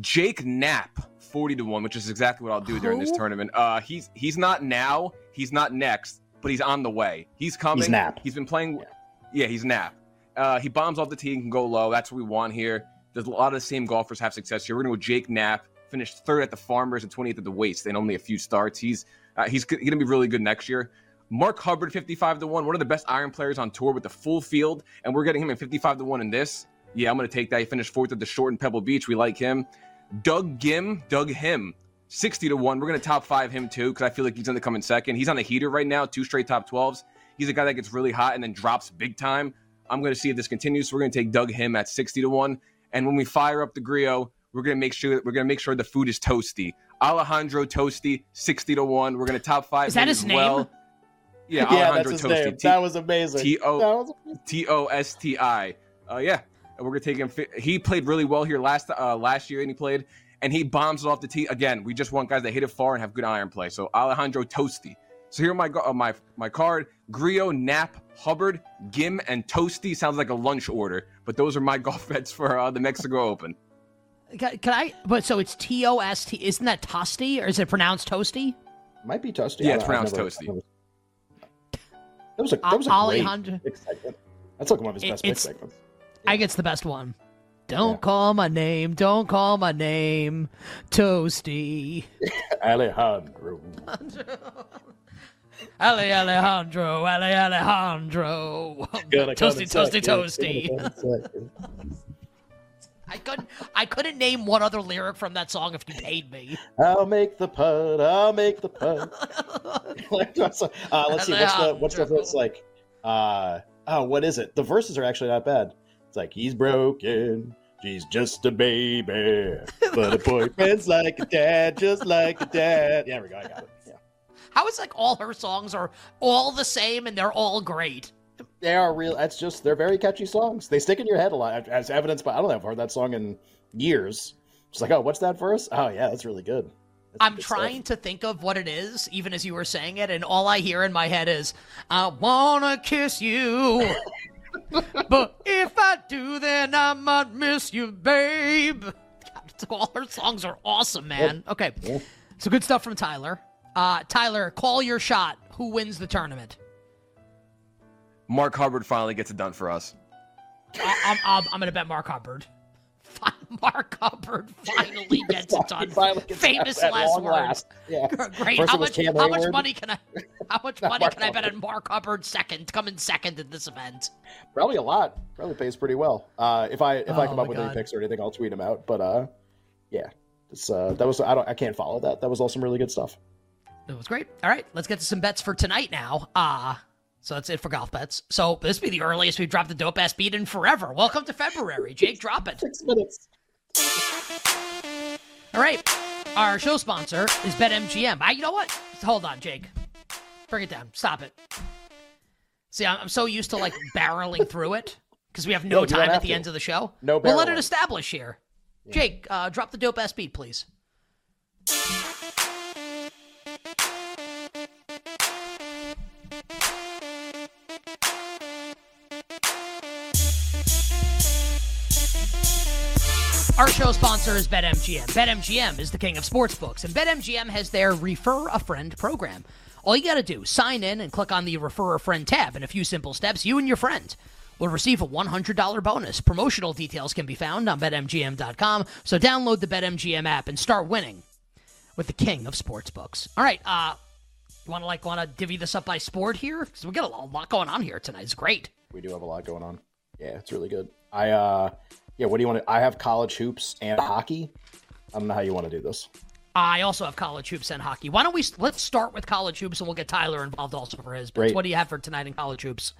Speaker 6: Jake Knapp, 40 to 1, which is exactly what I'll do during this tournament. Uh he's he's not now, he's not next, but he's on the way. He's coming.
Speaker 2: He's Knapp.
Speaker 6: He's been playing yeah, he's Knapp. Uh he bombs off the tee and can go low. That's what we want here. There's a lot of the same golfers have success here. We're gonna go Jake Knapp, finished third at the Farmers and 28th at the Waste in only a few starts. He's uh, he's gonna be really good next year. Mark Hubbard, 55 to 1, one of the best iron players on tour with the full field, and we're getting him at 55 to 1 in this. Yeah, I'm going to take that. He finished fourth at the short in Pebble Beach. We like him. Doug Ghim, Doug Ghim, 60 to 1. We're going to top five him too, because I feel like he's going to come in second. He's on a heater right now, two straight top 12s. He's a guy that gets really hot and then drops big time. I'm going to see if this continues. So we're going to take Doug Ghim at 60 to 1. And when we fire up the Grillo, we're going to make sure we're going to make sure the food is toasty. Alejandro Tosti, 60 to 1. We're going to top five
Speaker 1: Is that his
Speaker 6: as
Speaker 1: name?
Speaker 6: well. Yeah,
Speaker 2: yeah,
Speaker 6: Alejandro
Speaker 2: that's his
Speaker 6: Toasty.
Speaker 2: name.
Speaker 6: T-
Speaker 2: that was amazing.
Speaker 6: T O T O S T I.
Speaker 2: That was amazing.
Speaker 6: T O S T I. Uh, yeah, and we're gonna take him. fi- He played really well here last uh, last year, and he played, and he bombs it off the tee again. We just want guys that hit it far and have good iron play. So Alejandro Tosti. So here are my go- uh, my my card: Grillo, Knapp, Hubbard, Ghim, and Tosti. Sounds like a lunch order, but those are my golf bets for uh, the Mexico Open.
Speaker 1: Can, can I? But so it's T O S T. Isn't that Toasty or is it pronounced Toasty?
Speaker 2: Might be toasty.
Speaker 6: Yeah, it's pronounced
Speaker 2: never-
Speaker 6: toasty.
Speaker 2: Never- That was a that was a
Speaker 1: Alejandro-
Speaker 2: great segment. That's like one of his
Speaker 1: It-
Speaker 2: best pick
Speaker 1: it's-
Speaker 2: segments.
Speaker 1: I think it's the best one. Don't
Speaker 2: Yeah.
Speaker 1: call my name. Don't call my name. Toasty.
Speaker 2: Alejandro.
Speaker 1: Ale Alejandro. Ale Alejandro. Toasty, toasty, toasty. I couldn't. I couldn't name one other lyric from that song if you paid me.
Speaker 2: I'll make the putt. I'll make the putt. uh, let's see. What's the what's the it's like? Uh, oh, what is it? The verses are actually not bad. It's like he's broken. She's just a baby, but a boyfriend's like a dad, just like a dad. Yeah, there we go. I got it. Yeah.
Speaker 1: How is like all her songs are all the same and they're all great?
Speaker 2: They are real. That's just they're very catchy songs. They stick in your head a lot, as evidenced by I don't know. I've heard that song in years. It's like, oh, what's that verse? Oh yeah, that's really good. That's
Speaker 1: I'm
Speaker 2: good stuff.
Speaker 1: trying to think of what it is, even as you were saying it, and all I hear in my head is, I wanna kiss you. but if I do, then I might miss you, babe. God, all her songs are awesome, man. Okay. So good stuff from Tyler. Uh, Tyler, call your shot. Who wins the tournament?
Speaker 6: Mark Hubbard finally gets it done for us.
Speaker 1: I- I'm, I'm, I'm going to bet Mark Hubbard. Mark Hubbard finally gets it done.
Speaker 2: Gets
Speaker 1: Famous
Speaker 2: at
Speaker 1: last
Speaker 2: long
Speaker 1: words.
Speaker 2: last. Yeah.
Speaker 1: Great.
Speaker 2: First
Speaker 1: How much? How much money can I? How much money
Speaker 2: Mark
Speaker 1: can I bet on Mark Hubbard second? coming second at this event.
Speaker 2: Probably a lot. Probably pays pretty well. Uh, if I if I
Speaker 1: Oh,
Speaker 2: come up with any picks or anything, I'll tweet them out. But uh, yeah, it's uh, that was I don't I can't follow that. That was all some really good stuff.
Speaker 1: It was great. All right, let's get to some bets for tonight now. Uh so that's it for golf bets. So this will be the earliest we've dropped the dope ass beat in forever. Welcome to February. Jake, drop it.
Speaker 2: Six minutes.
Speaker 1: All right. Our show sponsor is BetMGM. I, you know what? Hold on, Jake. Bring it down. Stop it. See, I'm, I'm so used to like barreling through it because we have no
Speaker 2: Yeah, you don't
Speaker 1: time at the
Speaker 2: to.
Speaker 1: end of the show.
Speaker 2: No
Speaker 1: We'll let it establish here. Jake, uh, drop the dope ass beat, please. Our show sponsor is BetMGM. BetMGM is the king of sportsbooks, and BetMGM has their Refer a Friend program. All you got to do, sign in and click on the Refer a Friend tab. In a few simple steps, you and your friend will receive a $100 bonus. Promotional details can be found on BetMGM.com, so download the BetMGM app and start winning with the king of sportsbooks. All right, uh, you want to like want to divvy this up by sport here? Because we got a lot going on here tonight. It's great.
Speaker 2: We do have a lot going on. Yeah, it's really good. I uh, yeah. What do you want to? I have college hoops and hockey. I don't know how you want to do this.
Speaker 1: I also have college hoops and hockey. Why don't we let's start with college hoops and we'll get Tyler involved also for his. bets. What do you have for tonight in college hoops?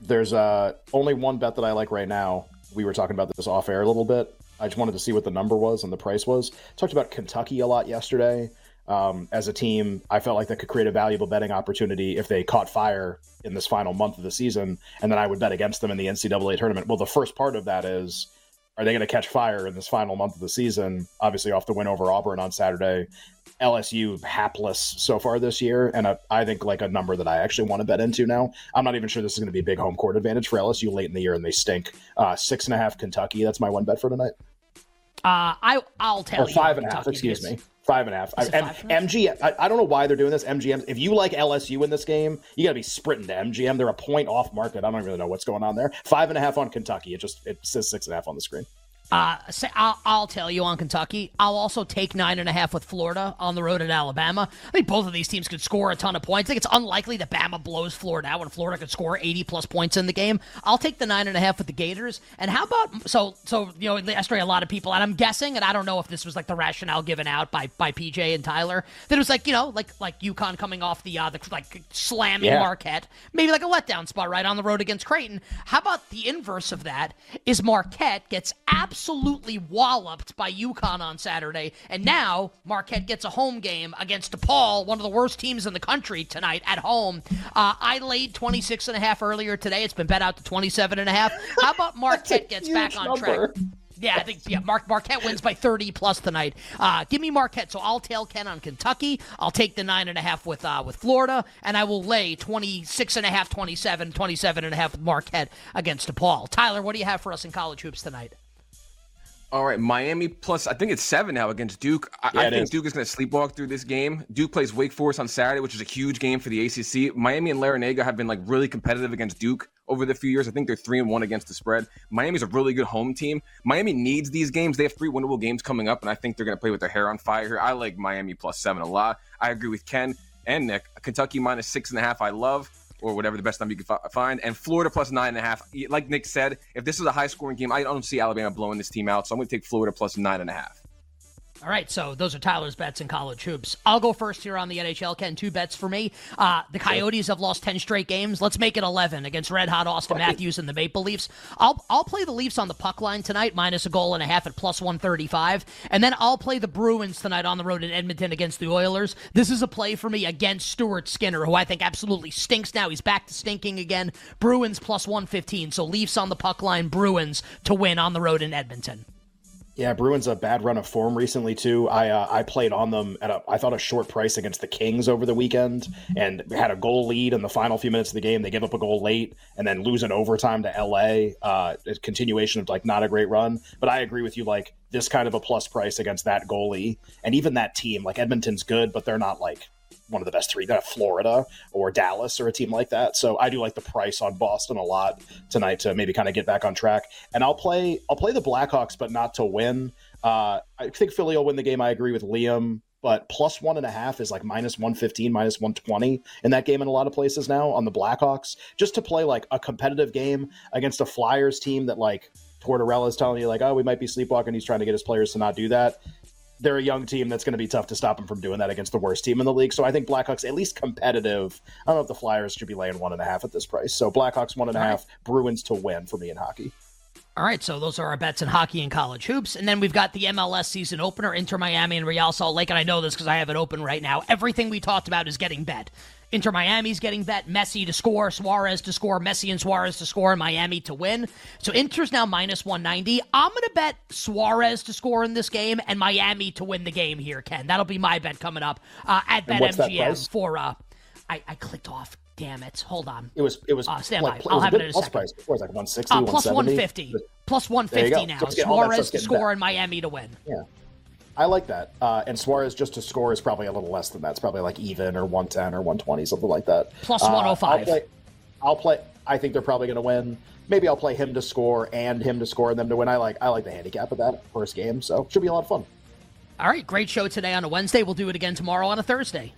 Speaker 2: There's uh only one bet that I like right now. We were talking about this off air a little bit. I just wanted to see what the number was and the price was. Talked about Kentucky a lot yesterday. Um, as a team, I felt like that could create a valuable betting opportunity if they caught fire in this final month of the season, and then I would bet against them in the NCAA tournament. Well, the first part of that is, are they going to catch fire in this final month of the season? Obviously, off the win over Auburn on Saturday. LSU hapless so far this year, and a, I think like a number that I actually want to bet into now. I'm not even sure this is going to be a big home court advantage for LSU late in the year, and they stink. Uh, six and a half Kentucky. That's my one bet for tonight.
Speaker 1: Uh, I I'll tell
Speaker 2: or
Speaker 1: you.
Speaker 2: five and a half. Excuse
Speaker 1: is-
Speaker 2: me, five and a half. I,
Speaker 1: Is it
Speaker 2: M-
Speaker 1: five and a half?
Speaker 2: MGM. I, I don't know why they're doing this. MGM. If you like LSU in this game, you got to be sprinting to MGM. They're a point off market. I don't really know what's going on there. Five and a half on Kentucky. It just it says six and a half on the screen.
Speaker 1: Uh, say, I'll, I'll tell you on Kentucky. I'll also take nine and a half with Florida on the road at Alabama. I think both of these teams could score a ton of points. I think it's unlikely that Bama blows Florida out when Florida could score 80 plus points in the game. I'll take the nine and a half with the Gators. And how about so so you know yesterday a lot of people and I'm guessing and I don't know if this was like the rationale given out by by PJ and Tyler that it was like you know like like UConn coming off the uh the like slamming
Speaker 2: Yeah.
Speaker 1: Marquette maybe like a letdown spot right on the road against Creighton. How about the inverse of that is Marquette gets absolutely walloped by UConn on Saturday, and now Marquette gets a home game against DePaul, one of the worst teams in the country tonight at home. Uh, I laid 26 and a half earlier today. It's been bet out to 27 and a half. How about Marquette gets back on
Speaker 2: number.
Speaker 1: track? Yeah, I think yeah, Mark Marquette wins by 30 plus tonight. Uh, give me Marquette, so I'll tail Ken on Kentucky. I'll take the nine and a half with uh, with Florida, and I will lay 26 and a half, 27, 27 and a half with Marquette against DePaul. Tyler, what do you have for us in college hoops tonight?
Speaker 6: All right, Miami plus I think it's seven now against Duke. I,
Speaker 2: Yeah,
Speaker 6: I think
Speaker 2: is.
Speaker 6: Duke is going to sleepwalk through this game. Duke plays Wake Forest on Saturday, which is a huge game for the ACC. Miami and Larrañaga have been like really competitive against Duke over the few years. I think they're three and one against the spread. Miami's a really good home team. Miami needs these games. They have three winnable games coming up, and I think they're going to play with their hair on fire here. I like Miami plus seven a lot. I agree with Ken and Nick. Kentucky minus six and a half. I love. Or whatever the best number you can fi- find, and Florida plus nine and a half. Like Nick said, if this is a high scoring game, I don't see Alabama blowing this team out, so I'm going to take Florida plus nine and a half.
Speaker 1: All right, so those are Tyler's bets in college hoops. I'll go first here on the NHL. Ken, two bets for me. Uh, the Coyotes have lost ten straight games. Let's make it eleven against Red Hot Austin Matthews and the Maple Leafs. I'll I'll play the Leafs on the puck line tonight, minus a goal and a half at plus one thirty five, and then I'll play the Bruins tonight on the road in Edmonton against the Oilers. This is a play for me against Stuart Skinner, who I think absolutely stinks now. He's back to stinking again. Bruins plus one fifteen. So Leafs on the puck line, Bruins to win on the road in Edmonton.
Speaker 2: Yeah, Bruins a bad run of form recently too. I uh, I played on them at a I thought a short price against the Kings over the weekend and had a goal lead in the final few minutes of the game. They give up a goal late and then lose in overtime to LA. Uh, a continuation of like not a great run. But I agree with you. Like this kind of a plus price against that goalie and even that team. Like Edmonton's good, but they're not like one of the best three. Florida or Dallas or a team like that. So I do like the price on Boston a lot tonight to maybe kind of get back on track. And I'll play I'll play the Blackhawks, but not to win. Uh, I think Philly will win the game. I agree with Liam. But plus one and a half is like minus 115, minus 120 in that game in a lot of places now on the Blackhawks. Just to play like a competitive game against a Flyers team that like Tortorella is telling you, like, oh, we might be sleepwalking. He's trying to get his players to not do that they're a young team that's going to be tough to stop them from doing that against the worst team in the league. So I think Blackhawks at least competitive. I don't know if the Flyers should be laying one and a half at this price. So Blackhawks one and a half, Bruins to win for me in hockey.
Speaker 1: All right, so those are our bets in hockey and college hoops. And then we've got the MLS season opener, Inter Miami and Real Salt Lake. And I know this because I have it open right now. Everything we talked about is getting bet. Inter Miami's getting bet. Messi to score, Suarez to score, Messi and Suarez to score, and Miami to win. So Inter's now minus 190. I'm going to bet Suarez to score in this game and Miami to win the game here, Ken. That'll be my bet coming up uh, at BetMGM for. Uh, I, I clicked off. Damn it. Hold on.
Speaker 2: It was it was
Speaker 1: Uh, stand
Speaker 2: like,
Speaker 1: by.
Speaker 2: it
Speaker 1: I'll have it in a
Speaker 2: plus
Speaker 1: second.
Speaker 2: price. It was like 160,
Speaker 1: Uh, plus 150. Plus
Speaker 2: There you
Speaker 1: 150 now.
Speaker 2: So getting
Speaker 1: Suarez to score and Miami to win.
Speaker 2: Yeah. I like that. Uh, and Suarez just to score is probably a little less than that. It's probably like even or 110 or 120, something like that.
Speaker 1: Plus
Speaker 2: Uh,
Speaker 1: 105.
Speaker 2: I'll play, I'll play. I think they're probably going to win. Maybe I'll play him to score and him to score and them to win. I like I like the handicap of that first game, so should be a lot of fun.
Speaker 1: All right, great show today on a Wednesday. We'll do it again tomorrow on a Thursday.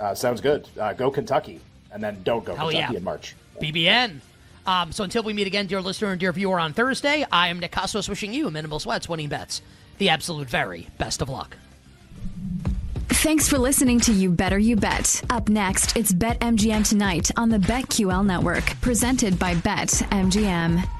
Speaker 2: Uh, sounds good. Uh, go Kentucky, and then don't go
Speaker 1: Hell
Speaker 2: Kentucky
Speaker 1: yeah.
Speaker 2: in March.
Speaker 1: BBN. Um, so until we meet again, dear listener and dear viewer on Thursday, I am Nick Kostos wishing you minimal sweats, winning bets, the absolute very best of luck.
Speaker 3: Thanks for listening to You Better You Bet. Up next, it's BetMGM Tonight on the BetQL network, presented by BetMGM.